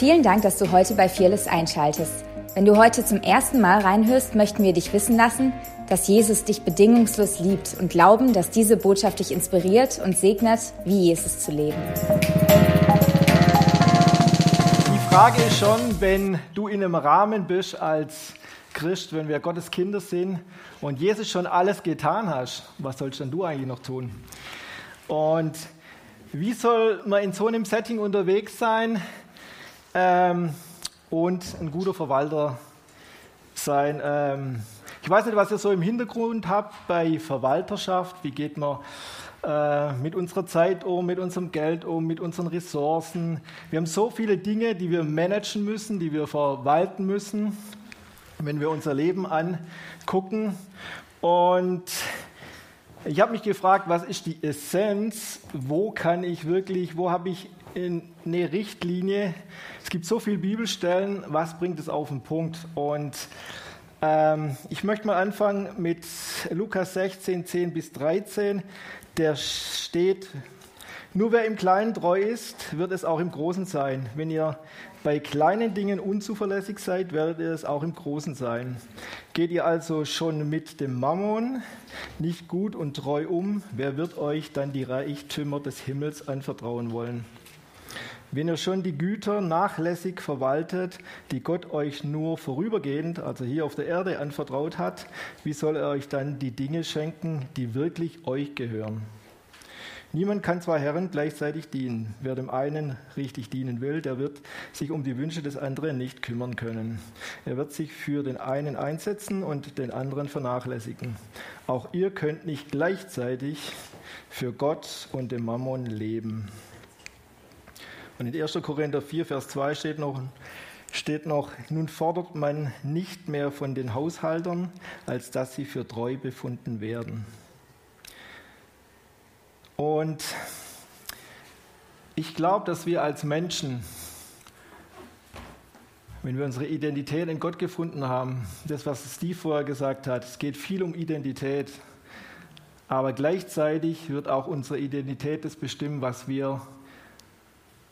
Vielen Dank, dass du heute bei Fearless einschaltest. Wenn du heute zum ersten Mal reinhörst, möchten wir dich wissen lassen, dass Jesus dich bedingungslos liebt und glauben, dass diese Botschaft dich inspiriert und segnet, wie Jesus zu leben. Die Frage ist schon, wenn du in einem Rahmen bist als Christ, wenn wir Gottes Kinder sind und Jesus schon alles getan hast, was sollst denn du eigentlich noch tun? Und wie soll man in so einem Setting unterwegs sein ähm, und ein guter Verwalter sein? Ähm, ich weiß nicht, was ihr so im Hintergrund habt bei Verwalterschaft. Wie geht man äh, mit unserer Zeit um, mit unserem Geld um, mit unseren Ressourcen? Wir haben so viele Dinge, die wir managen müssen, die wir verwalten müssen, wenn wir unser Leben angucken. Und ich habe mich gefragt, was ist die Essenz? Wo kann ich wirklich, wo habe ich eine Richtlinie? Es gibt so viele Bibelstellen, was bringt es auf den Punkt? Und ähm, ich möchte mal anfangen mit Lukas 16, 10 bis 13. Der steht, nur wer im Kleinen treu ist, wird es auch im Großen sein. Wenn ihr bei kleinen Dingen unzuverlässig seid, werdet ihr es auch im Großen sein. Geht ihr also schon mit dem Mammon nicht gut und treu um, wer wird euch dann die Reichtümer des Himmels anvertrauen wollen? Wenn ihr schon die Güter nachlässig verwaltet, die Gott euch nur vorübergehend, also hier auf der Erde anvertraut hat, wie soll er euch dann die Dinge schenken, die wirklich euch gehören? Niemand kann zwei Herren gleichzeitig dienen. Wer dem einen richtig dienen will, der wird sich um die Wünsche des anderen nicht kümmern können. Er wird sich für den einen einsetzen und den anderen vernachlässigen. Auch ihr könnt nicht gleichzeitig für Gott und den Mammon leben. Und in 1. Korinther 4, Vers 2 steht noch, steht noch, nun fordert man nicht mehr von den Haushaltern, als dass sie für treu befunden werden. Und ich glaube, dass wir als Menschen, wenn wir unsere Identität in Gott gefunden haben, das, was Steve vorher gesagt hat, es geht viel um Identität, aber gleichzeitig wird auch unsere Identität das bestimmen, was wir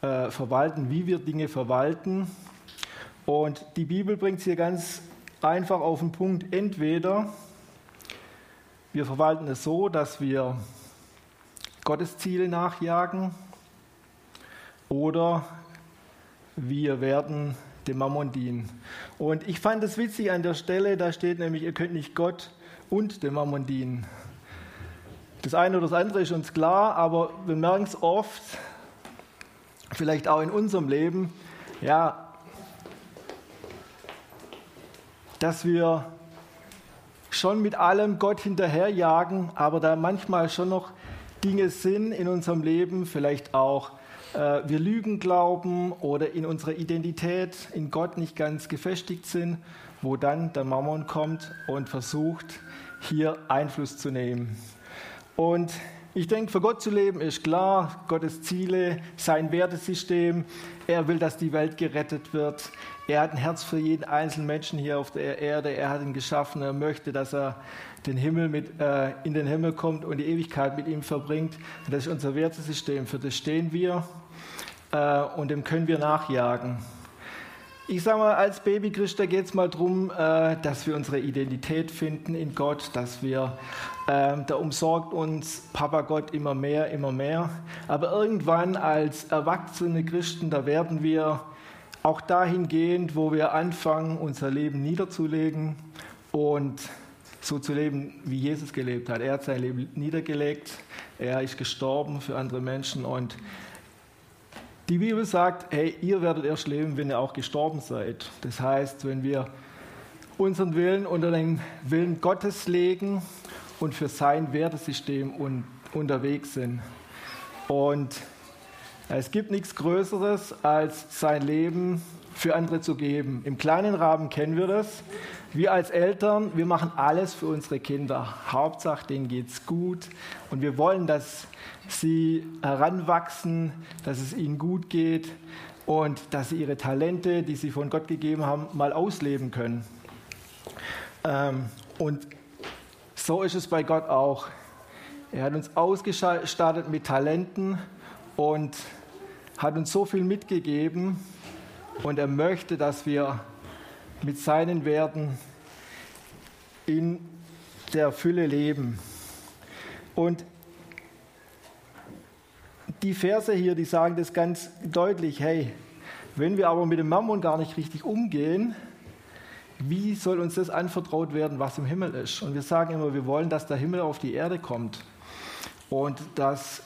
äh, verwalten, wie wir Dinge verwalten. Und die Bibel bringt es hier ganz einfach auf den Punkt. Entweder wir verwalten es so, dass wir Gottes Ziele nachjagen oder wir werden dem Mammon dienen. Und ich fand es witzig an der Stelle, da steht nämlich, ihr könnt nicht Gott und dem Mammon dienen. Das eine oder das andere ist uns klar, aber wir merken es oft, vielleicht auch in unserem Leben, ja, dass wir schon mit allem Gott hinterherjagen, aber da manchmal schon noch Dinge sind in unserem Leben, vielleicht auch äh, wir Lügen glauben oder in unserer Identität in Gott nicht ganz gefestigt sind, wo dann der Mammon kommt und versucht, hier Einfluss zu nehmen. Und ich denke, für Gott zu leben ist klar, Gottes Ziele, sein Wertesystem. Er will, dass die Welt gerettet wird. Er hat ein Herz für jeden einzelnen Menschen hier auf der Erde. Er hat ihn geschaffen. Er möchte, dass er den Himmel mit, äh, in den Himmel kommt und die Ewigkeit mit ihm verbringt. Das ist unser Wertesystem. Für das stehen wir äh, und dem können wir nachjagen. Ich sage mal, als Babychrist, da geht es mal darum, äh, dass wir unsere Identität finden in Gott, dass wir, äh, da umsorgt uns Papa Gott immer mehr, immer mehr. Aber irgendwann als erwachsene Christen, da werden wir auch dahingehend, wo wir anfangen, unser Leben niederzulegen und so zu leben, wie Jesus gelebt hat. Er hat sein Leben niedergelegt, er ist gestorben für andere Menschen und die Bibel sagt, hey, ihr werdet erst leben, wenn ihr auch gestorben seid. Das heißt, wenn wir unseren Willen unter den Willen Gottes legen und für sein Wertesystem un unterwegs sind. Und es gibt nichts Größeres, als sein Leben für andere zu geben. Im kleinen Rahmen kennen wir das. Wir als Eltern, wir machen alles für unsere Kinder. Hauptsache, denen geht es gut. Und wir wollen, dass sie heranwachsen, dass es ihnen gut geht und dass sie ihre Talente, die sie von Gott gegeben haben, mal ausleben können. Ähm, und so ist es bei Gott auch. Er hat uns ausgestattet mit Talenten und hat uns so viel mitgegeben und er möchte, dass wir mit seinen Werten in der Fülle leben. Und die Verse hier, die sagen das ganz deutlich, hey, wenn wir aber mit dem Mammon gar nicht richtig umgehen, wie soll uns das anvertraut werden, was im Himmel ist? Und wir sagen immer, wir wollen, dass der Himmel auf die Erde kommt und dass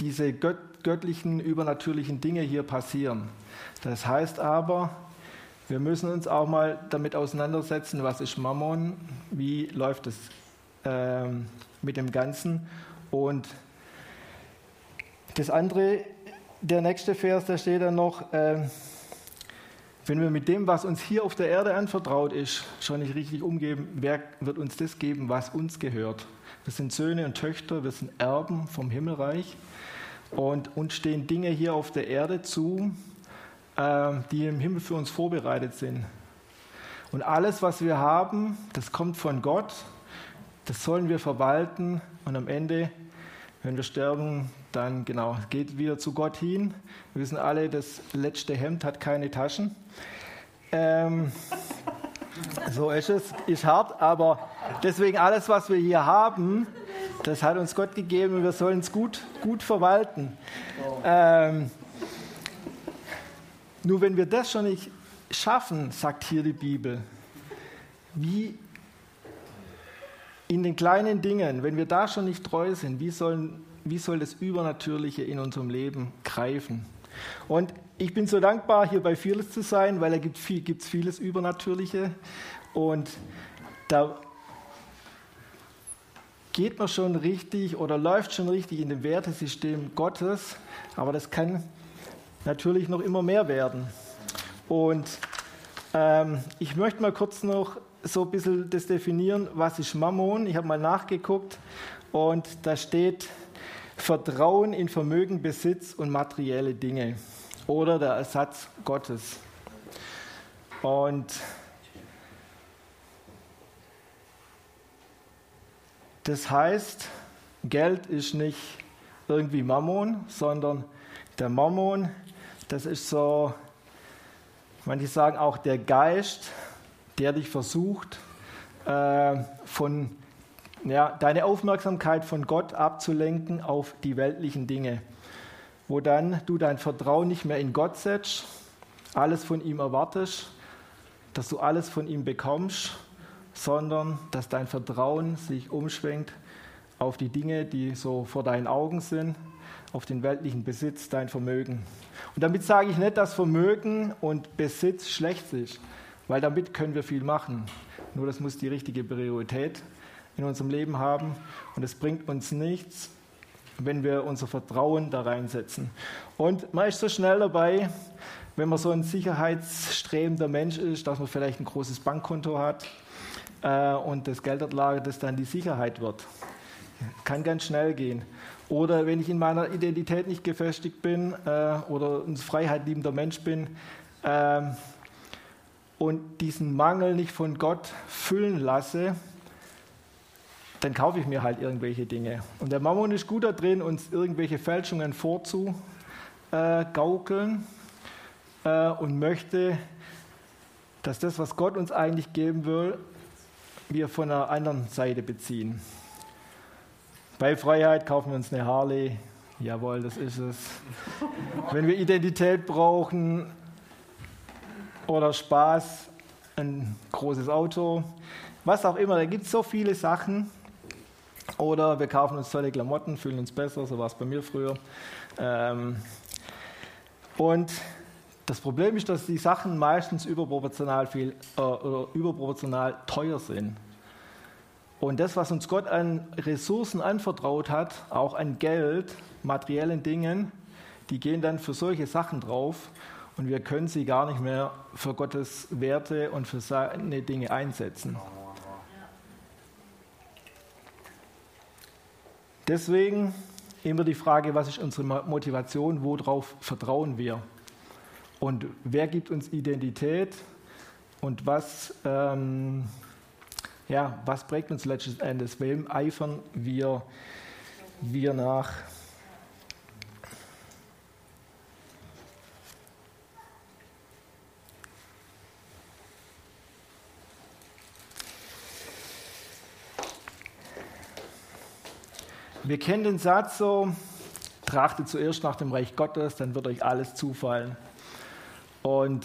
diese gött göttlichen, übernatürlichen Dinge hier passieren. Das heißt aber, wir müssen uns auch mal damit auseinandersetzen, was ist Mammon, wie läuft es äh, mit dem Ganzen. Und das andere, der nächste Vers, da steht dann noch, äh, wenn wir mit dem, was uns hier auf der Erde anvertraut ist, schon nicht richtig umgeben, wer wird uns das geben, was uns gehört? Wir sind Söhne und Töchter, wir sind Erben vom Himmelreich und uns stehen Dinge hier auf der Erde zu, die im Himmel für uns vorbereitet sind. Und alles, was wir haben, das kommt von Gott, das sollen wir verwalten und am Ende, wenn wir sterben, dann genau, geht wieder zu Gott hin. Wir wissen alle, das letzte Hemd hat keine Taschen. Ähm, so ist es, ist hart, aber deswegen alles, was wir hier haben, das hat uns Gott gegeben und wir sollen es gut, gut verwalten. Ähm, nur wenn wir das schon nicht schaffen, sagt hier die Bibel, wie in den kleinen Dingen, wenn wir da schon nicht treu sind, wie, sollen, wie soll das Übernatürliche in unserem Leben greifen? Und ich bin so dankbar, hier bei Fearless zu sein, weil da gibt es viel, vieles Übernatürliche. Und da geht man schon richtig oder läuft schon richtig in dem Wertesystem Gottes, aber das kann natürlich noch immer mehr werden. Und ähm, ich möchte mal kurz noch so ein bisschen das definieren, was ist Mammon. Ich habe mal nachgeguckt und da steht Vertrauen in Vermögen, Besitz und materielle Dinge oder der Ersatz Gottes. Und das heißt, Geld ist nicht irgendwie Mammon, sondern der Mammon, das ist so, manche sagen auch der Geist, der dich versucht, äh, von ja, deine Aufmerksamkeit von Gott abzulenken auf die weltlichen Dinge wo dann du dein Vertrauen nicht mehr in Gott setzt, alles von ihm erwartest, dass du alles von ihm bekommst, sondern dass dein Vertrauen sich umschwenkt auf die Dinge, die so vor deinen Augen sind, auf den weltlichen Besitz, dein Vermögen. Und damit sage ich nicht, dass Vermögen und Besitz schlecht ist, weil damit können wir viel machen. Nur das muss die richtige Priorität in unserem Leben haben und es bringt uns nichts, wenn wir unser Vertrauen da reinsetzen. Und man ist so schnell dabei, wenn man so ein sicherheitsstrebender Mensch ist, dass man vielleicht ein großes Bankkonto hat äh, und das Geldanlage, das dann die Sicherheit wird. Kann ganz schnell gehen. Oder wenn ich in meiner Identität nicht gefestigt bin äh, oder ein freiheitliebender Mensch bin äh, und diesen Mangel nicht von Gott füllen lasse, dann kaufe ich mir halt irgendwelche Dinge. Und der Mammon ist gut da drin, uns irgendwelche Fälschungen vorzugaukeln äh, und möchte, dass das, was Gott uns eigentlich geben will, wir von einer anderen Seite beziehen. Bei Freiheit kaufen wir uns eine Harley. Jawohl, das ist es. Wenn wir Identität brauchen oder Spaß, ein großes Auto, was auch immer. Da gibt es so viele Sachen, oder wir kaufen uns tolle Klamotten, fühlen uns besser, so war es bei mir früher. Ähm, und das Problem ist, dass die Sachen meistens überproportional, viel, äh, überproportional teuer sind. Und das, was uns Gott an Ressourcen anvertraut hat, auch an Geld, materiellen Dingen, die gehen dann für solche Sachen drauf und wir können sie gar nicht mehr für Gottes Werte und für seine Dinge einsetzen. Deswegen immer die Frage, was ist unsere Motivation, worauf vertrauen wir? Und wer gibt uns Identität und was, ähm, ja, was prägt uns letztes Endes? Wem eifern wir, wir nach? Wir kennen den Satz so, trachtet zuerst nach dem Reich Gottes, dann wird euch alles zufallen. Und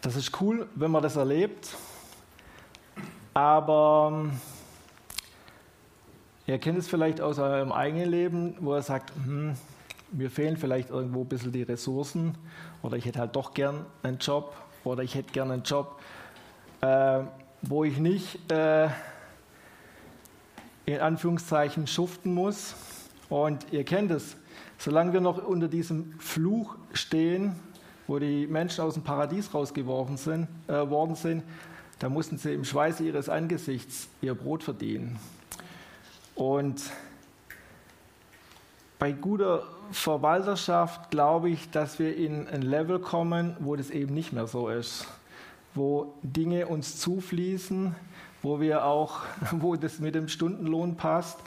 das ist cool, wenn man das erlebt. Aber ähm, ihr kennt es vielleicht aus eurem eigenen Leben, wo er sagt, hm, mir fehlen vielleicht irgendwo ein bisschen die Ressourcen oder ich hätte halt doch gern einen Job oder ich hätte gern einen Job, äh, wo ich nicht äh, in Anführungszeichen schuften muss. Und ihr kennt es, solange wir noch unter diesem Fluch stehen, wo die Menschen aus dem Paradies rausgeworfen sind, äh, worden sind, da mussten sie im Schweiße ihres Angesichts ihr Brot verdienen. Und bei guter Verwalterschaft glaube ich, dass wir in ein Level kommen, wo das eben nicht mehr so ist, wo Dinge uns zufließen, wo wir auch, wo das mit dem Stundenlohn passt,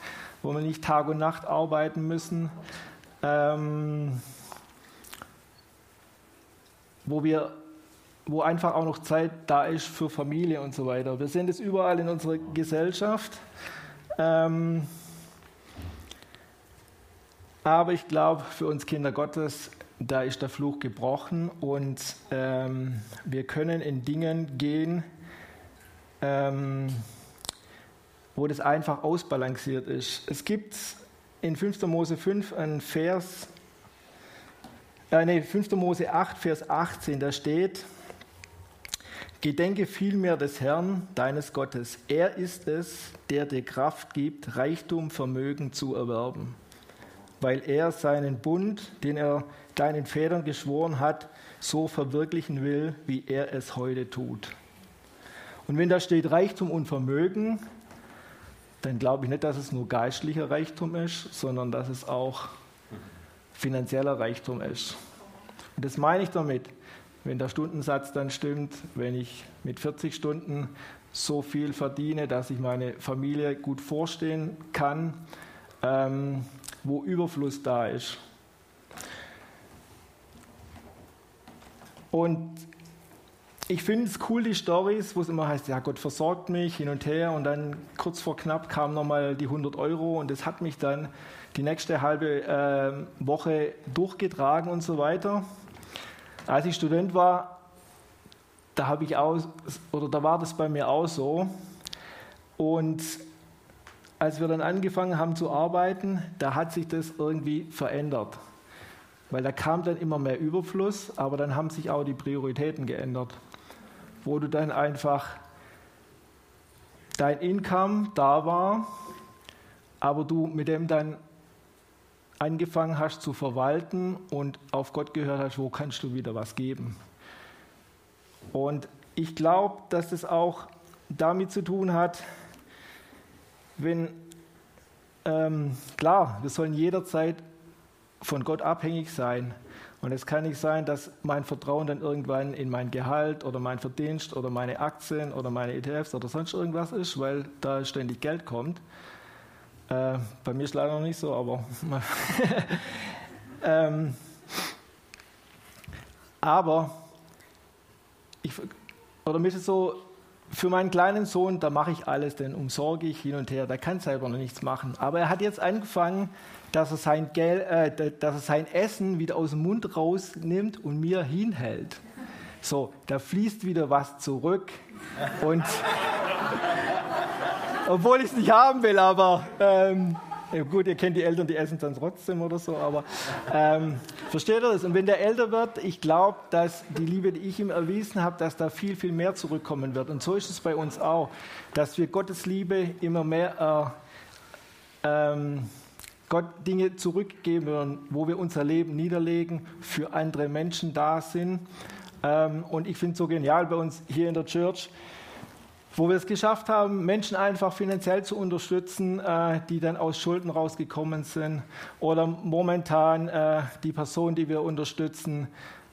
wo wir nicht Tag und Nacht arbeiten müssen, ähm, wo wir wo einfach auch noch Zeit da ist für Familie und so weiter. Wir sehen das überall in unserer Gesellschaft. Ähm, aber ich glaube, für uns Kinder Gottes, da ist der Fluch gebrochen und ähm, wir können in Dingen gehen, ähm, wo das einfach ausbalanciert ist. Es gibt in 5. Mose 5 einen Vers, äh, nee, 5. Mose 8, Vers 18, da steht, Gedenke vielmehr des Herrn, deines Gottes. Er ist es, der dir Kraft gibt, Reichtum, Vermögen zu erwerben, weil er seinen Bund, den er deinen Vätern geschworen hat, so verwirklichen will, wie er es heute tut. Und wenn da steht Reichtum und Vermögen, dann glaube ich nicht, dass es nur geistlicher Reichtum ist, sondern dass es auch finanzieller Reichtum ist. Und das meine ich damit, wenn der Stundensatz dann stimmt, wenn ich mit 40 Stunden so viel verdiene, dass ich meine Familie gut vorstehen kann, ähm, wo Überfluss da ist. Und ich finde es cool, die Stories, wo es immer heißt, ja, Gott versorgt mich hin und her und dann kurz vor knapp kamen nochmal die 100 Euro und das hat mich dann die nächste halbe äh, Woche durchgetragen und so weiter. Als ich Student war, da habe ich auch, oder da war das bei mir auch so. Und als wir dann angefangen haben zu arbeiten, da hat sich das irgendwie verändert. Weil da kam dann immer mehr Überfluss, aber dann haben sich auch die Prioritäten geändert wo du dann einfach dein Income da war, aber du mit dem dann angefangen hast zu verwalten und auf Gott gehört hast, wo kannst du wieder was geben. Und ich glaube, dass das auch damit zu tun hat, wenn, ähm, klar, wir sollen jederzeit von Gott abhängig sein, und es kann nicht sein, dass mein Vertrauen dann irgendwann in mein Gehalt oder mein Verdienst oder meine Aktien oder meine ETFs oder sonst irgendwas ist, weil da ständig Geld kommt. Äh, bei mir ist leider noch nicht so, aber. ähm, aber, ich, oder mir ist es so, für meinen kleinen Sohn, da mache ich alles, denn umsorge ich hin und her, der kann selber noch nichts machen. Aber er hat jetzt angefangen, dass er sein, Gel, äh, dass er sein Essen wieder aus dem Mund rausnimmt und mir hinhält. So, da fließt wieder was zurück. Und obwohl ich es nicht haben will, aber ähm, gut, ihr kennt die Eltern, die essen dann trotzdem oder so, aber ähm, versteht ihr das? Und wenn der älter wird, ich glaube, dass die Liebe, die ich ihm erwiesen habe, dass da viel, viel mehr zurückkommen wird. Und so ist es bei uns auch, dass wir Gottes Liebe immer mehr äh, ähm, Gott Dinge zurückgeben, wo wir unser Leben niederlegen, für andere Menschen da sind. Ähm, und ich finde es so genial bei uns hier in der Church, wo wir es geschafft haben, Menschen einfach finanziell zu unterstützen, äh, die dann aus Schulden rausgekommen sind. Oder momentan äh, die Person, die wir unterstützen,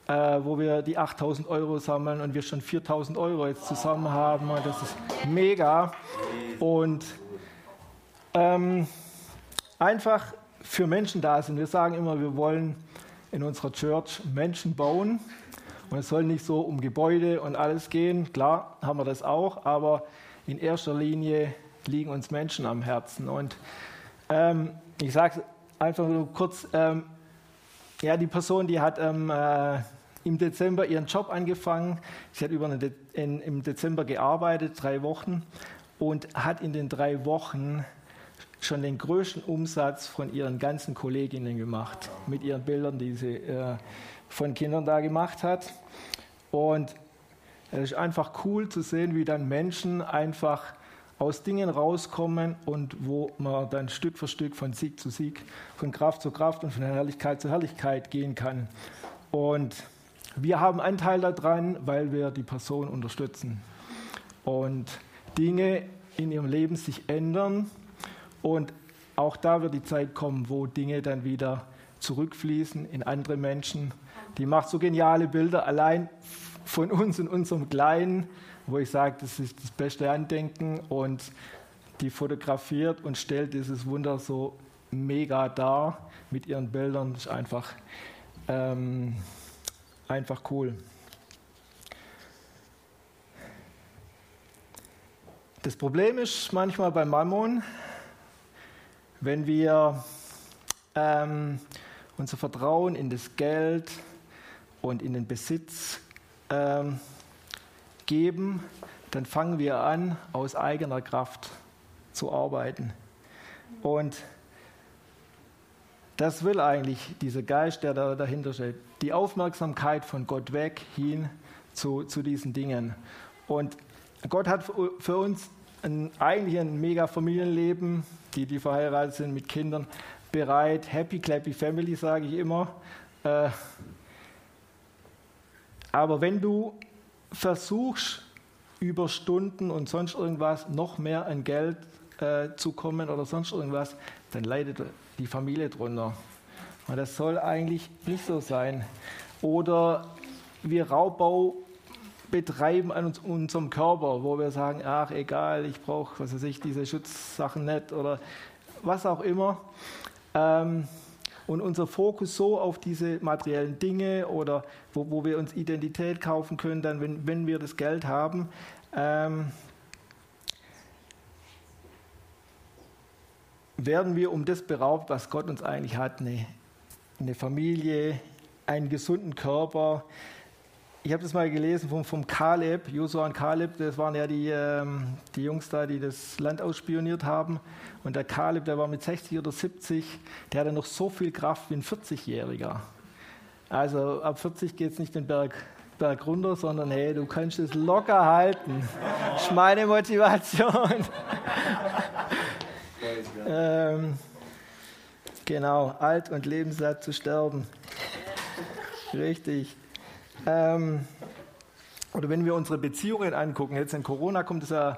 äh, wo wir die 8000 Euro sammeln und wir schon 4000 Euro jetzt zusammen haben. Und das ist mega. Und ähm, einfach für Menschen da sind. Wir sagen immer, wir wollen in unserer Church Menschen bauen. Und es soll nicht so um Gebäude und alles gehen. Klar haben wir das auch, aber in erster Linie liegen uns Menschen am Herzen. Und Ähm, ich sage einfach nur kurz, ähm, ja, die Person, die hat ähm, äh, im Dezember ihren Job angefangen. Sie hat über De in, im Dezember gearbeitet, drei Wochen, und hat in den drei Wochen schon den größten Umsatz von ihren ganzen Kolleginnen gemacht, mit ihren Bildern, die sie äh, von Kindern da gemacht hat. Und es ist einfach cool zu sehen, wie dann Menschen einfach aus Dingen rauskommen und wo man dann Stück für Stück von Sieg zu Sieg, von Kraft zu Kraft und von Herrlichkeit zu Herrlichkeit gehen kann. Und wir haben Anteil daran, weil wir die Person unterstützen. Und Dinge in ihrem Leben sich ändern. Und auch da wird die Zeit kommen, wo Dinge dann wieder zurückfließen in andere Menschen. Die macht so geniale Bilder allein von uns in unserem Kleinen wo ich sage, das ist das beste Andenken und die fotografiert und stellt dieses Wunder so mega dar mit ihren Bildern. Das ist einfach, ähm, einfach cool. Das Problem ist manchmal bei Mammon, wenn wir ähm, unser Vertrauen in das Geld und in den Besitz ähm, geben, dann fangen wir an, aus eigener Kraft zu arbeiten. Und das will eigentlich dieser Geist, der da dahinter steht, die Aufmerksamkeit von Gott weg hin zu, zu diesen Dingen. Und Gott hat für uns ein, eigentlich ein mega Familienleben, die, die verheiratet sind mit Kindern, bereit. Happy, clappy family, sage ich immer. Äh, aber wenn du versuchst, über Stunden und sonst irgendwas noch mehr an Geld äh, zu kommen oder sonst irgendwas, dann leidet die Familie drunter. Und das soll eigentlich nicht so sein. Oder wir Raubbau betreiben an uns, unserem Körper, wo wir sagen, ach egal, ich brauche, was weiß ich, diese Schutzsachen nicht oder was auch immer. Ähm, und unser Fokus so auf diese materiellen Dinge oder wo, wo wir uns Identität kaufen können, dann, wenn, wenn wir das Geld haben, ähm, werden wir um das beraubt, was Gott uns eigentlich hat, eine, eine Familie, einen gesunden Körper, ich habe das mal gelesen vom, vom Kaleb, Josua und Kaleb, das waren ja die, ähm, die Jungs da, die das Land ausspioniert haben. Und der Kaleb, der war mit 60 oder 70, der hatte noch so viel Kraft wie ein 40-Jähriger. Also ab 40 geht es nicht den Berg, Berg runter, sondern hey, du kannst es locker halten. Das ist meine Motivation. ähm, genau, alt und lebenssatt zu sterben. Richtig. Ähm, oder wenn wir unsere Beziehungen angucken, jetzt in Corona kommt es ja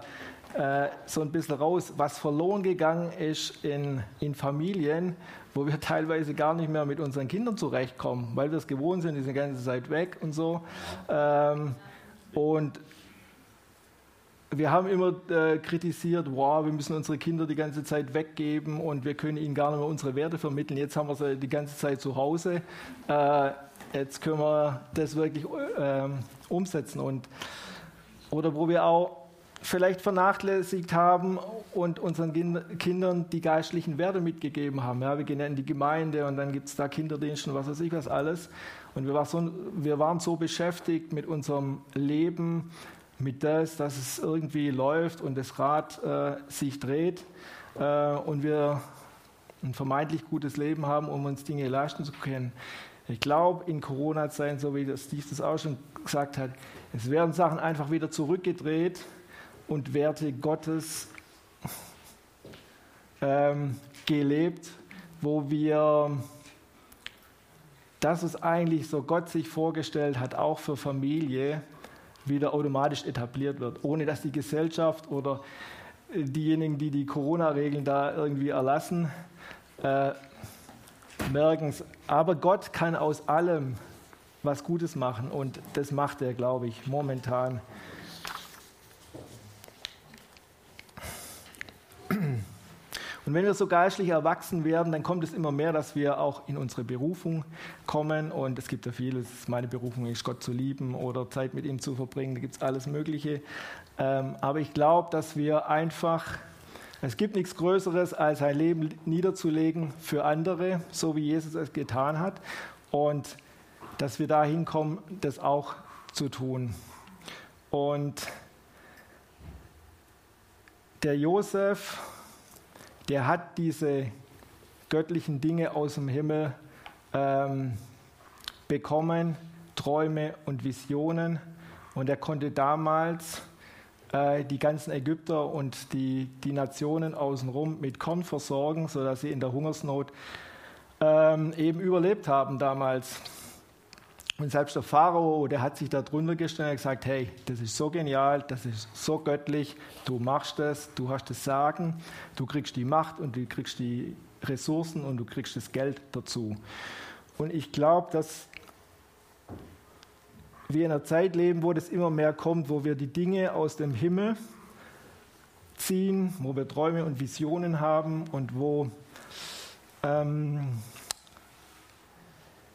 äh, so ein bisschen raus, was verloren gegangen ist in, in Familien, wo wir teilweise gar nicht mehr mit unseren Kindern zurechtkommen, weil wir es gewohnt sind, die sind die ganze Zeit weg und so. Ähm, und wir haben immer äh, kritisiert, wow, wir müssen unsere Kinder die ganze Zeit weggeben und wir können ihnen gar nicht mehr unsere Werte vermitteln. Jetzt haben wir sie die ganze Zeit zu Hause. Äh, jetzt können wir das wirklich äh, umsetzen. Und, oder wo wir auch vielleicht vernachlässigt haben und unseren Kindern die geistlichen Werte mitgegeben haben. Ja, wir gehen ja in die Gemeinde und dann gibt es da Kinderdienste und was weiß ich was alles. Und wir, war so, wir waren so beschäftigt mit unserem Leben, mit das, dass es irgendwie läuft und das Rad äh, sich dreht äh, und wir ein vermeintlich gutes Leben haben, um uns Dinge leisten zu können. Ich glaube, in Corona-Zeiten, so wie das Steve das auch schon gesagt hat, es werden Sachen einfach wieder zurückgedreht und Werte Gottes ähm, gelebt, wo wir das, was eigentlich so Gott sich vorgestellt hat, auch für Familie, wieder automatisch etabliert wird, ohne dass die Gesellschaft oder diejenigen, die die Corona-Regeln da irgendwie erlassen, äh, merken es. Aber Gott kann aus allem was Gutes machen und das macht er, glaube ich, momentan. Und wenn wir so geistlich erwachsen werden, dann kommt es immer mehr, dass wir auch in unsere Berufung kommen. Und es gibt ja vieles. Meine Berufung ist, Gott zu lieben oder Zeit mit ihm zu verbringen. Da gibt es alles Mögliche. Ähm, aber ich glaube, dass wir einfach Es gibt nichts Größeres, als sein Leben niederzulegen für andere, so wie Jesus es getan hat. Und dass wir dahin kommen, das auch zu tun. Und der Josef, der hat diese göttlichen Dinge aus dem Himmel ähm, bekommen, Träume und Visionen. Und er konnte damals äh, die ganzen Ägypter und die, die Nationen außenrum mit Korn versorgen, sodass sie in der Hungersnot ähm, eben überlebt haben damals. Und selbst der Pharao, der hat sich da drunter gestellt und gesagt, hey, das ist so genial, das ist so göttlich, du machst das, du hast das Sagen, du kriegst die Macht und du kriegst die Ressourcen und du kriegst das Geld dazu. Und ich glaube, dass wir in einer Zeit leben, wo das immer mehr kommt, wo wir die Dinge aus dem Himmel ziehen, wo wir Träume und Visionen haben und wo ähm,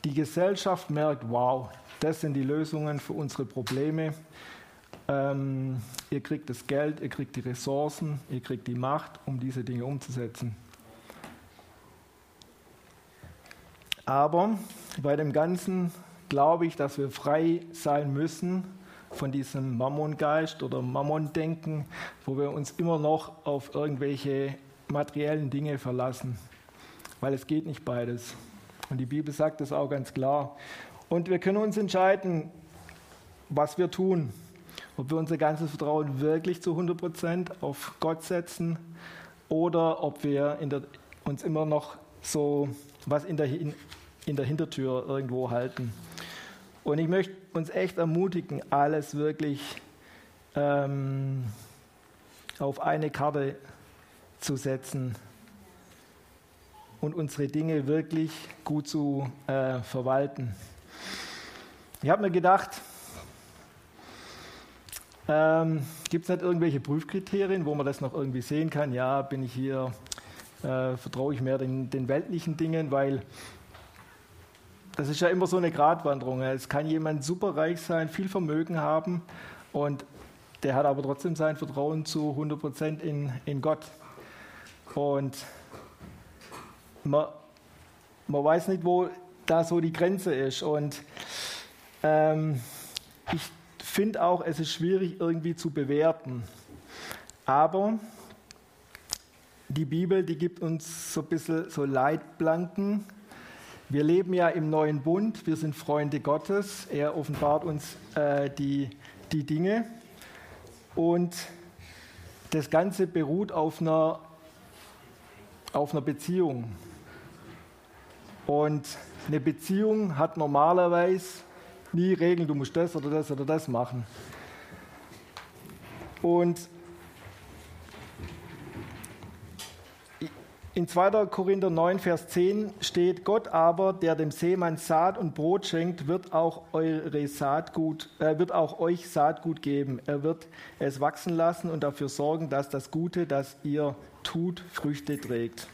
die Gesellschaft merkt, wow, das sind die Lösungen für unsere Probleme. Ähm, ihr kriegt das Geld, ihr kriegt die Ressourcen, ihr kriegt die Macht, um diese Dinge umzusetzen. Aber bei dem Ganzen glaube ich, dass wir frei sein müssen von diesem Mammongeist oder Mammon-Denken, wo wir uns immer noch auf irgendwelche materiellen Dinge verlassen, weil es geht nicht beides. Und die Bibel sagt das auch ganz klar. Und wir können uns entscheiden, was wir tun. Ob wir unser ganzes Vertrauen wirklich zu 100 Prozent auf Gott setzen oder ob wir der, uns immer noch so was in der, in der Hintertür irgendwo halten. Und ich möchte uns echt ermutigen, alles wirklich ähm, auf eine Karte zu setzen und unsere Dinge wirklich gut zu äh, verwalten. Ich habe mir gedacht, ähm, gibt es nicht irgendwelche Prüfkriterien, wo man das noch irgendwie sehen kann? Ja, bin ich hier, äh, vertraue ich mehr den, den weltlichen Dingen, weil das ist ja immer so eine Gratwanderung. Es kann jemand superreich sein, viel Vermögen haben und der hat aber trotzdem sein Vertrauen zu 100 Prozent in, in Gott. Und man, man weiß nicht, wo da so die Grenze ist. Und ähm, ich finde auch, es ist schwierig irgendwie zu bewerten. Aber die Bibel, die gibt uns so ein bisschen so Leitplanken, wir leben ja im neuen Bund, wir sind Freunde Gottes, er offenbart uns äh, die, die Dinge und das Ganze beruht auf einer, auf einer Beziehung. Und eine Beziehung hat normalerweise nie Regeln, du musst das oder das oder das machen. Und In 2. Korinther 9, Vers 10 steht, Gott aber, der dem Seemann Saat und Brot schenkt, wird auch, eure Saatgut, äh, wird auch euch Saatgut geben. Er wird es wachsen lassen und dafür sorgen, dass das Gute, das ihr tut, Früchte trägt.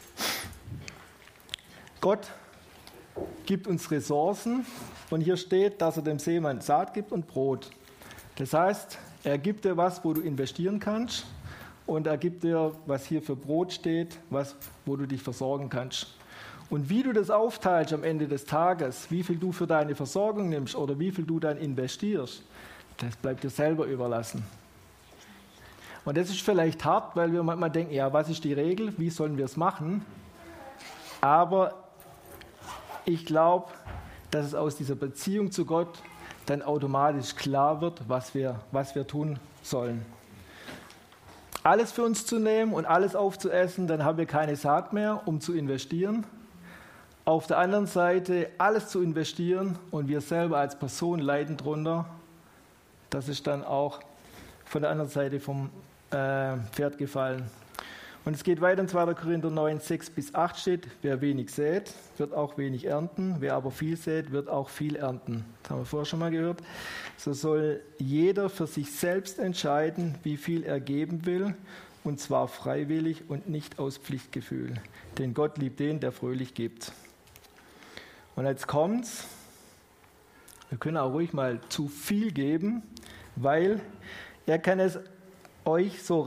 Gott gibt uns Ressourcen und hier steht, dass er dem Seemann Saat gibt und Brot. Das heißt, er gibt dir was, wo du investieren kannst und er gibt dir, was hier für Brot steht, was, wo du dich versorgen kannst. Und wie du das aufteilst am Ende des Tages, wie viel du für deine Versorgung nimmst oder wie viel du dann investierst, das bleibt dir selber überlassen. Und das ist vielleicht hart, weil wir manchmal denken, ja, was ist die Regel, wie sollen wir es machen? Aber ich glaube, dass es aus dieser Beziehung zu Gott dann automatisch klar wird, was wir, was wir tun sollen alles für uns zu nehmen und alles aufzuessen, dann haben wir keine Saat mehr, um zu investieren. Auf der anderen Seite alles zu investieren und wir selber als Person leiden drunter, das ist dann auch von der anderen Seite vom äh, Pferd gefallen. Und es geht weiter in 2. Korinther 9, 6 bis 8 steht, wer wenig sät, wird auch wenig ernten, wer aber viel sät, wird auch viel ernten. Das haben wir vorher schon mal gehört. So soll jeder für sich selbst entscheiden, wie viel er geben will, und zwar freiwillig und nicht aus Pflichtgefühl. Denn Gott liebt den, der fröhlich gibt. Und jetzt kommt's. Wir können auch ruhig mal zu viel geben, weil er kann es euch so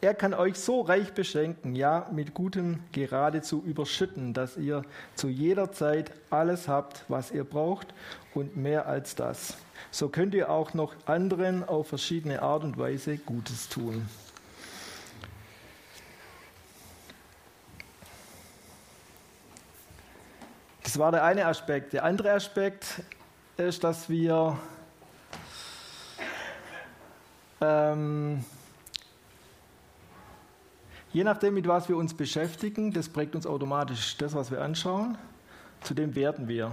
er kann euch so reich beschenken, ja, mit Gutem geradezu überschütten, dass ihr zu jeder Zeit alles habt, was ihr braucht und mehr als das. So könnt ihr auch noch anderen auf verschiedene Art und Weise Gutes tun. Das war der eine Aspekt. Der andere Aspekt ist, dass wir ähm, je nachdem, mit was wir uns beschäftigen, das prägt uns automatisch das, was wir anschauen, zu dem werden wir.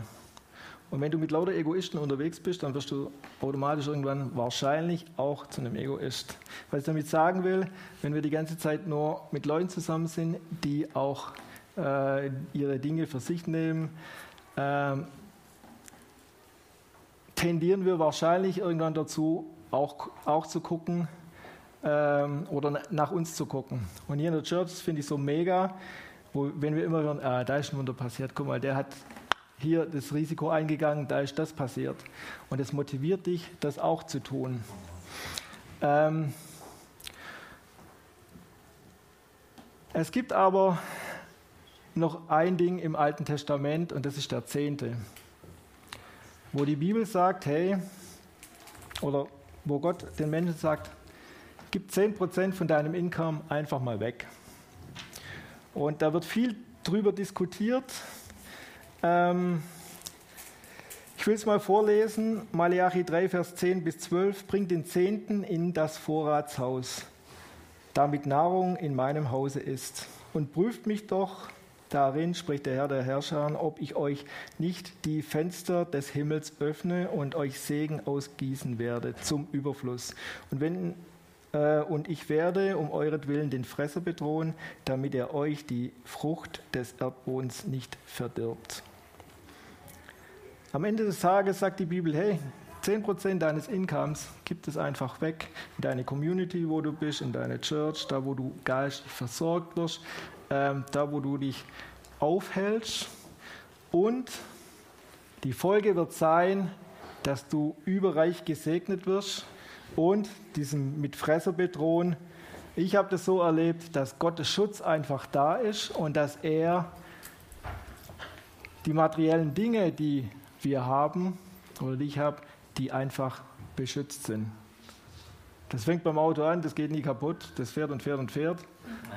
Und wenn du mit lauter Egoisten unterwegs bist, dann wirst du automatisch irgendwann wahrscheinlich auch zu einem Egoist. Was ich damit sagen will, wenn wir die ganze Zeit nur mit Leuten zusammen sind, die auch äh, ihre Dinge für sich nehmen, äh, tendieren wir wahrscheinlich irgendwann dazu, auch, auch zu gucken ähm, oder nach uns zu gucken. Und hier in der Church finde ich so mega, wo, wenn wir immer hören, ah, da ist ein Wunder passiert, guck mal, der hat hier das Risiko eingegangen, da ist das passiert. Und es motiviert dich, das auch zu tun. Ähm, es gibt aber noch ein Ding im Alten Testament und das ist der Zehnte, wo die Bibel sagt, hey, oder wo Gott den Menschen sagt, gib 10% von deinem Income einfach mal weg. Und da wird viel drüber diskutiert. Ähm, ich will es mal vorlesen. Malachi 3, Vers 10 bis 12. Bringt den Zehnten in das Vorratshaus, damit Nahrung in meinem Hause ist. Und prüft mich doch darin, spricht der Herr der Herrscher, ob ich euch nicht die Fenster des Himmels öffne und euch Segen ausgießen werde zum Überfluss. Und wenn und ich werde um euretwillen den Fresser bedrohen, damit er euch die Frucht des Erdbodens nicht verdirbt. Am Ende des Tages sagt die Bibel, hey, 10% deines Incomes gibt es einfach weg in deine Community, wo du bist, in deine Church, da wo du geistig versorgt wirst, ähm, da wo du dich aufhältst. Und die Folge wird sein, dass du überreich gesegnet wirst und diesem mit Fresser bedrohen. Ich habe das so erlebt, dass Gottes Schutz einfach da ist und dass er die materiellen Dinge, die wir haben oder die ich habe, die einfach beschützt sind. Das fängt beim Auto an, das geht nie kaputt, das fährt und fährt und fährt.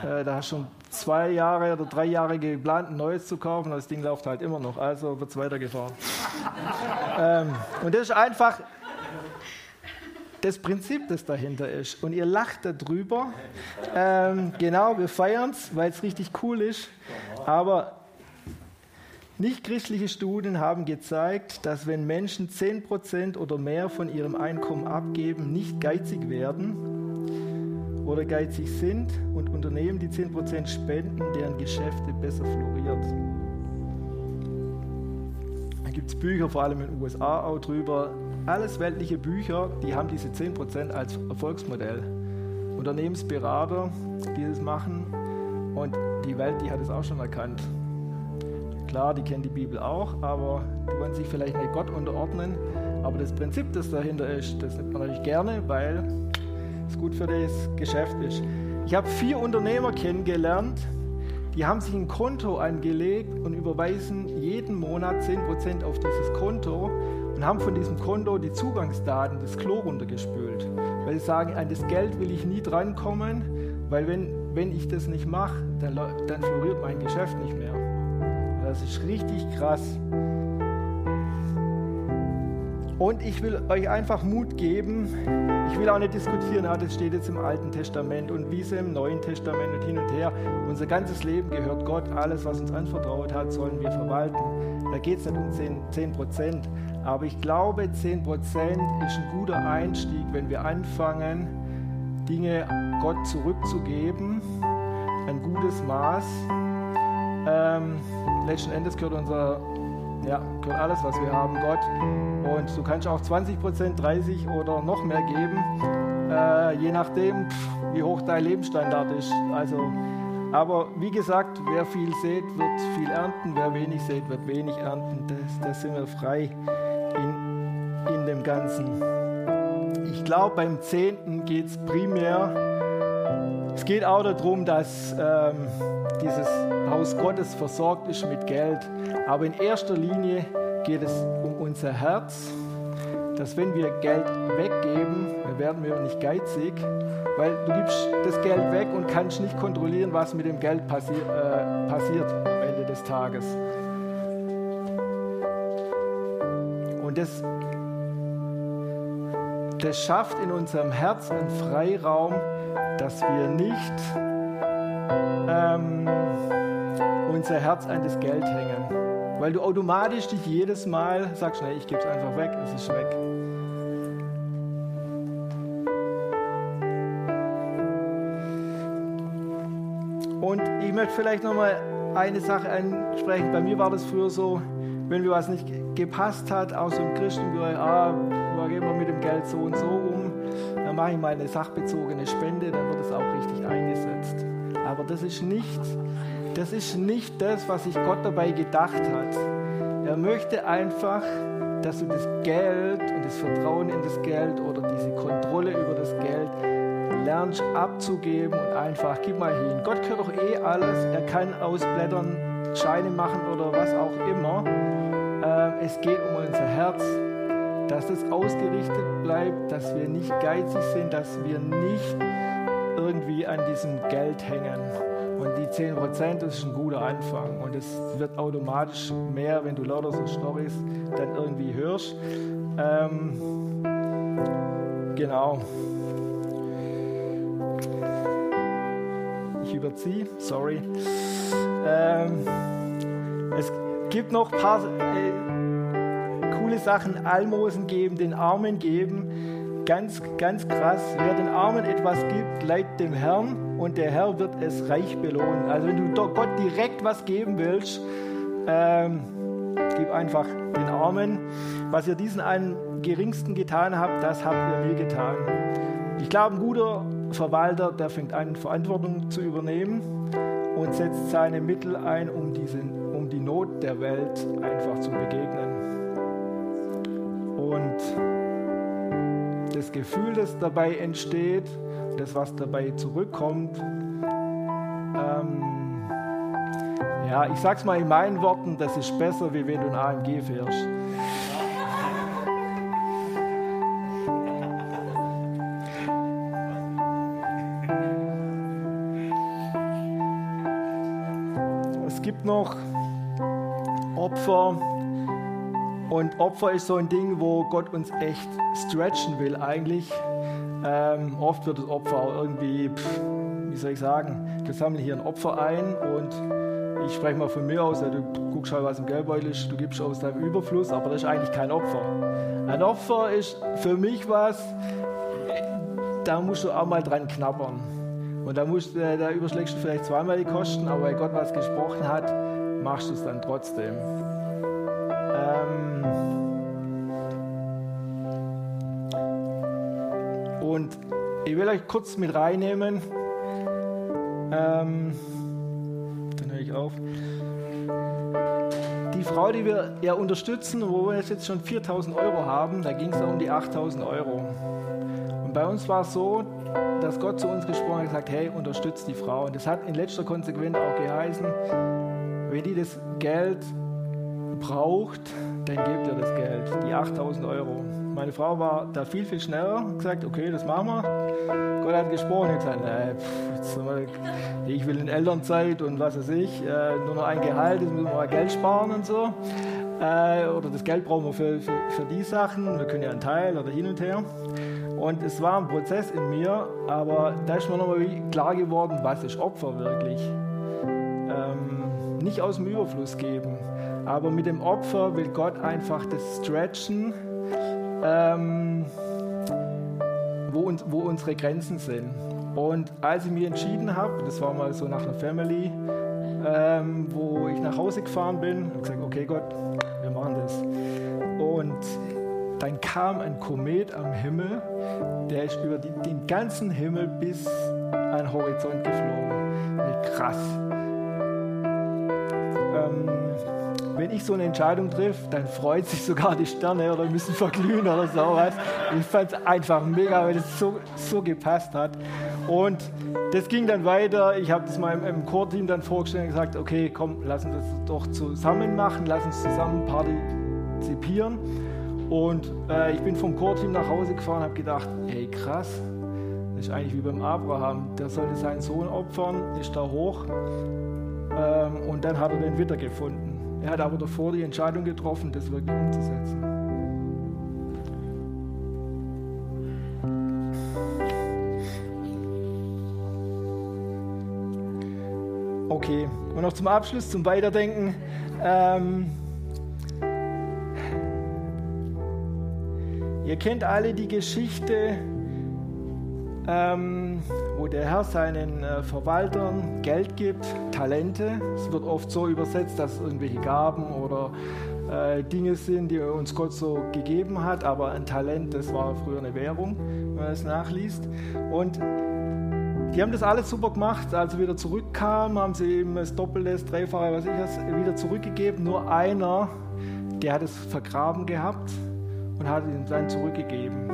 Äh, da hast du schon zwei Jahre oder drei Jahre geplant, ein neues zu kaufen, das Ding läuft halt immer noch, also wird es weitergefahren. ähm, und das ist einfach das Prinzip, das dahinter ist. Und ihr lacht darüber. Ähm, genau, wir feiern es, weil es richtig cool ist. Aber Nichtchristliche Studien haben gezeigt, dass wenn Menschen 10% oder mehr von ihrem Einkommen abgeben, nicht geizig werden oder geizig sind und Unternehmen, die 10% spenden, deren Geschäfte besser floriert. Da gibt es Bücher, vor allem in den USA auch drüber. Alles weltliche Bücher, die haben diese 10% als Erfolgsmodell. Unternehmensberater, die das machen und die Welt, die hat es auch schon erkannt. Klar, die kennen die Bibel auch, aber die wollen sich vielleicht nicht Gott unterordnen. Aber das Prinzip, das dahinter ist, das nimmt man natürlich gerne, weil es gut für das Geschäft ist. Ich habe vier Unternehmer kennengelernt, die haben sich ein Konto angelegt und überweisen jeden Monat 10% auf dieses Konto und haben von diesem Konto die Zugangsdaten des Klo runtergespült. Weil sie sagen, an das Geld will ich nie drankommen, weil wenn, wenn ich das nicht mache, dann, dann floriert mein Geschäft nicht mehr. Das ist richtig krass. Und ich will euch einfach Mut geben. Ich will auch nicht diskutieren, ah, das steht jetzt im Alten Testament und wie es im Neuen Testament und hin und her. Unser ganzes Leben gehört Gott. Alles, was uns anvertraut hat, sollen wir verwalten. Da geht es nicht um 10 Prozent. Aber ich glaube, 10 Prozent ist ein guter Einstieg, wenn wir anfangen, Dinge Gott zurückzugeben. Ein gutes Maß. Ähm, letzten Endes gehört unser, ja, gehört alles, was wir haben, Gott. Und du kannst auch 20 Prozent, 30% oder noch mehr geben, äh, je nachdem, wie hoch dein Lebensstandard ist. Also, aber wie gesagt, wer viel sät, wird viel ernten, wer wenig sät, wird wenig ernten. Das sind wir frei in, in dem Ganzen. Ich glaube, beim Zehnten geht es primär Es geht auch darum, dass ähm, dieses Haus Gottes versorgt ist mit Geld. Aber in erster Linie geht es um unser Herz, dass wenn wir Geld weggeben, dann werden wir nicht geizig, weil du gibst das Geld weg und kannst nicht kontrollieren, was mit dem Geld passi äh, passiert am Ende des Tages. Und das, das schafft in unserem Herz einen Freiraum, dass wir nicht ähm, unser Herz an das Geld hängen. Weil du automatisch dich jedes Mal sagst, nee, ich gebe es einfach weg, es ist weg. Möchte vielleicht nochmal eine Sache ansprechen. Bei mir war das früher so, wenn mir was nicht gepasst hat, auch so im Christenbereich, ah, da gehen wir mit dem Geld so und so um, dann mache ich mal eine sachbezogene Spende, dann wird es auch richtig eingesetzt. Aber das ist nicht, das ist nicht das, was sich Gott dabei gedacht hat. Er möchte einfach, dass du das Geld und das Vertrauen in das Geld oder diese Kontrolle über das Geld lernst abzugeben und einfach, gib mal hin. Gott gehört doch eh alles. Er kann aus Blättern Scheine machen oder was auch immer. Äh, es geht um unser Herz, dass es ausgerichtet bleibt, dass wir nicht geizig sind, dass wir nicht irgendwie an diesem Geld hängen. Und die 10% ist ein guter Anfang. Und es wird automatisch mehr, wenn du lauter so Storys dann irgendwie hörst. Ähm, genau. Ich überziehe, sorry. Ähm, es gibt noch ein paar äh, coole Sachen. Almosen geben, den Armen geben. Ganz, ganz krass. Wer den Armen etwas gibt, leiht dem Herrn und der Herr wird es reich belohnen. Also wenn du Gott direkt was geben willst, ähm, gib einfach den Armen. Was ihr diesen einen geringsten getan habt, das habt ihr mir getan. Ich glaube, ein guter Verwalter, der fängt an, Verantwortung zu übernehmen und setzt seine Mittel ein, um, diesen, um die Not der Welt einfach zu begegnen. Und das Gefühl, das dabei entsteht, das, was dabei zurückkommt, ähm, ja, ich sag's mal in meinen Worten, das ist besser, wie wenn du ein AMG fährst. Noch Opfer. Und Opfer ist so ein Ding, wo Gott uns echt stretchen will eigentlich. Ähm, oft wird das Opfer auch irgendwie, pff, wie soll ich sagen, wir sammeln hier ein Opfer ein und ich spreche mal von mir aus, ja, du guckst halt, was im Geldbeutel ist, du gibst aus deinem Überfluss, aber das ist eigentlich kein Opfer. Ein Opfer ist für mich was, da musst du auch mal dran knabbern. Und da, musst, äh, da überschlägst du vielleicht zweimal die Kosten, aber weil Gott was gesprochen hat, machst du es dann trotzdem. Ähm und ich will euch kurz mit reinnehmen. Ähm dann höre ich auf. Die Frau, die wir ja unterstützen, wo wir jetzt schon 4000 Euro haben, da ging es um die 8000 Euro. Und bei uns war es so, dass Gott zu uns gesprochen hat und gesagt, hey, unterstützt die Frau. Und das hat in letzter Konsequenz auch geheißen, wenn die das Geld braucht, dann gebt ihr das Geld, die 8000 Euro. Meine Frau war da viel, viel schneller und gesagt, okay, das machen wir. Gott hat gesprochen und gesagt, nee, pff, ich will in Elternzeit und was weiß ich, äh, nur noch ein Gehalt, jetzt müssen wir mal Geld sparen und so. Äh, oder das Geld brauchen wir für, für, für die Sachen, wir können ja einen Teil oder hin und her. Und es war ein Prozess in mir, aber da ist mir nochmal klar geworden, was ist Opfer wirklich. Ähm, nicht aus dem Überfluss geben, aber mit dem Opfer will Gott einfach das stretchen, ähm, wo, uns, wo unsere Grenzen sind. Und als ich mich entschieden habe, das war mal so nach einer Family, ähm, wo ich nach Hause gefahren bin, habe gesagt, okay Gott, wir machen das. Und dann kam ein Komet am Himmel, der ist über die, den ganzen Himmel bis an den Horizont geflogen. Wie krass. Ähm, wenn ich so eine Entscheidung treffe, dann freut sich sogar die Sterne oder müssen verglühen oder sowas. Ich fand es einfach mega, weil es so, so gepasst hat. Und das ging dann weiter. Ich habe das meinem im Chorteam dann vorgestellt und gesagt, okay, komm, lass uns das doch zusammen machen, lass uns zusammen partizipieren. Und äh, ich bin vom Chorteam nach Hause gefahren und habe gedacht, ey krass, das ist eigentlich wie beim Abraham. Der sollte seinen Sohn opfern, ist da hoch ähm, und dann hat er den wiedergefunden. Er hat aber davor die Entscheidung getroffen, das wirklich umzusetzen. Okay, und noch zum Abschluss, zum Weiterdenken. Ähm, ihr kennt alle die Geschichte, ähm, wo der Herr seinen äh, Verwaltern Geld gibt, Talente. Es wird oft so übersetzt, dass es irgendwelche Gaben oder äh, Dinge sind, die uns Gott so gegeben hat. Aber ein Talent, das war früher eine Währung, wenn man es nachliest. Und die haben das alles super gemacht. Als sie wieder zurückkamen, haben sie eben das Doppelte, das Dreifache, was ich was, wieder zurückgegeben. Nur einer, der hat es vergraben gehabt und hat ihm dann zurückgegeben.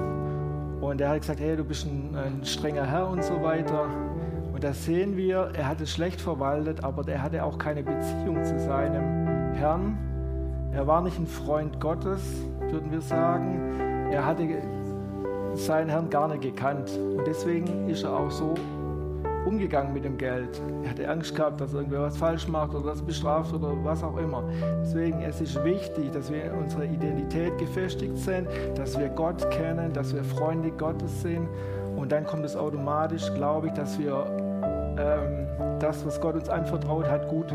Und er hat gesagt, hey, du bist ein, ein strenger Herr und so weiter. Und da sehen wir, er hat es schlecht verwaltet, aber er hatte auch keine Beziehung zu seinem Herrn. Er war nicht ein Freund Gottes, würden wir sagen. Er hatte seinen Herrn gar nicht gekannt. Und deswegen ist er auch so umgegangen mit dem Geld. Er hatte Angst gehabt, dass irgendwer was falsch macht oder das bestraft oder was auch immer. Deswegen es ist wichtig, dass wir in unserer Identität gefestigt sind, dass wir Gott kennen, dass wir Freunde Gottes sind. Und dann kommt es automatisch, glaube ich, dass wir ähm, das, was Gott uns anvertraut hat, gut,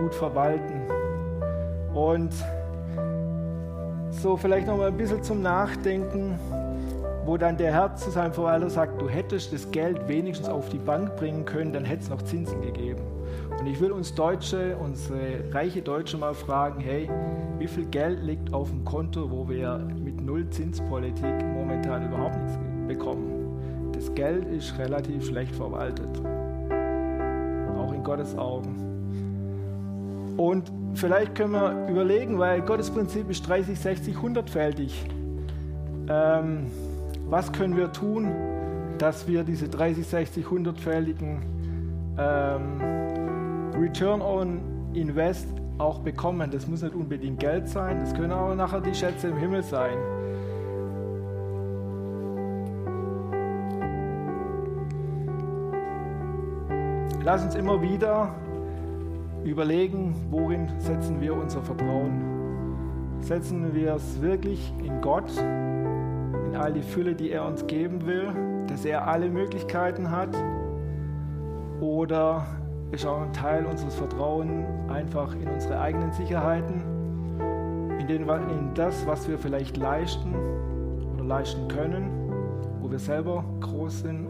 gut verwalten. Und so vielleicht noch mal ein bisschen zum Nachdenken wo dann der Herr zu seinem Verwalter sagt, du hättest das Geld wenigstens auf die Bank bringen können, dann hätte es noch Zinsen gegeben. Und ich will uns Deutsche, unsere reiche Deutsche mal fragen, hey, wie viel Geld liegt auf dem Konto, wo wir mit Nullzinspolitik momentan überhaupt nichts bekommen? Das Geld ist relativ schlecht verwaltet, auch in Gottes Augen. Und vielleicht können wir überlegen, weil Gottes Prinzip ist 30, 60, 100-fältig. Ähm, was können wir tun, dass wir diese 30, 60, 100-fälligen ähm, Return on Invest auch bekommen. Das muss nicht unbedingt Geld sein, das können auch nachher die Schätze im Himmel sein. Lass uns immer wieder überlegen, worin setzen wir unser Vertrauen. Setzen wir es wirklich in Gott, all die Fülle, die er uns geben will, dass er alle Möglichkeiten hat? Oder ist auch ein Teil unseres Vertrauens einfach in unsere eigenen Sicherheiten, in, den, in das, was wir vielleicht leisten oder leisten können, wo wir selber groß sind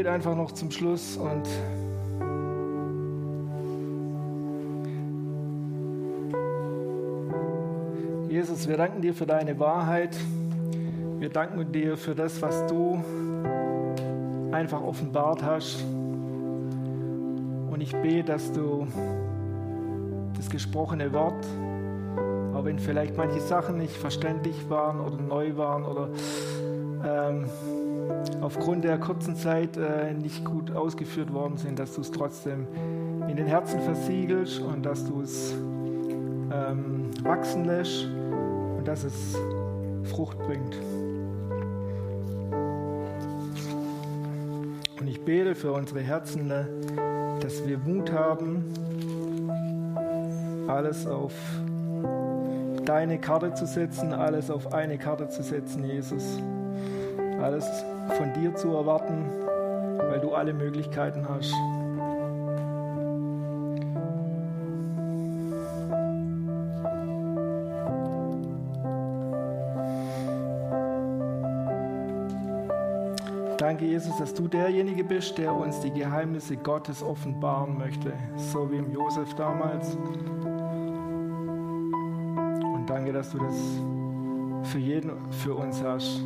bete einfach noch zum Schluss und Jesus, wir danken dir für deine Wahrheit. Wir danken dir für das, was du einfach offenbart hast. Und ich bete, dass du das gesprochene Wort auch wenn vielleicht manche Sachen nicht verständlich waren oder neu waren oder ähm, aufgrund der kurzen Zeit äh, nicht gut ausgeführt worden sind, dass du es trotzdem in den Herzen versiegelst und dass du es ähm, wachsen lässt und dass es Frucht bringt. Und ich bete für unsere Herzen, ne, dass wir Mut haben, alles auf deine Karte zu setzen, alles auf eine Karte zu setzen, Jesus. Alles von dir zu erwarten, weil du alle Möglichkeiten hast. Danke, Jesus, dass du derjenige bist, der uns die Geheimnisse Gottes offenbaren möchte, so wie im Josef damals danke, dass du das für jeden, für uns hast.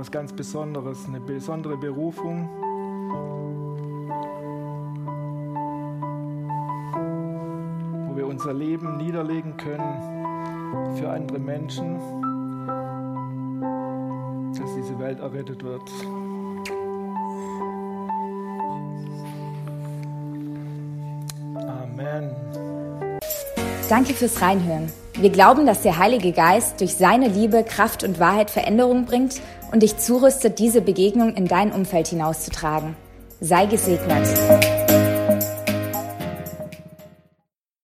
Was ganz Besonderes, eine besondere Berufung. Wo wir unser Leben niederlegen können für andere Menschen, dass diese Welt errettet wird. Amen. Danke fürs Reinhören. Wir glauben, dass der Heilige Geist durch seine Liebe, Kraft und Wahrheit Veränderung bringt und dich zurüstet, diese Begegnung in dein Umfeld hinauszutragen. Sei gesegnet.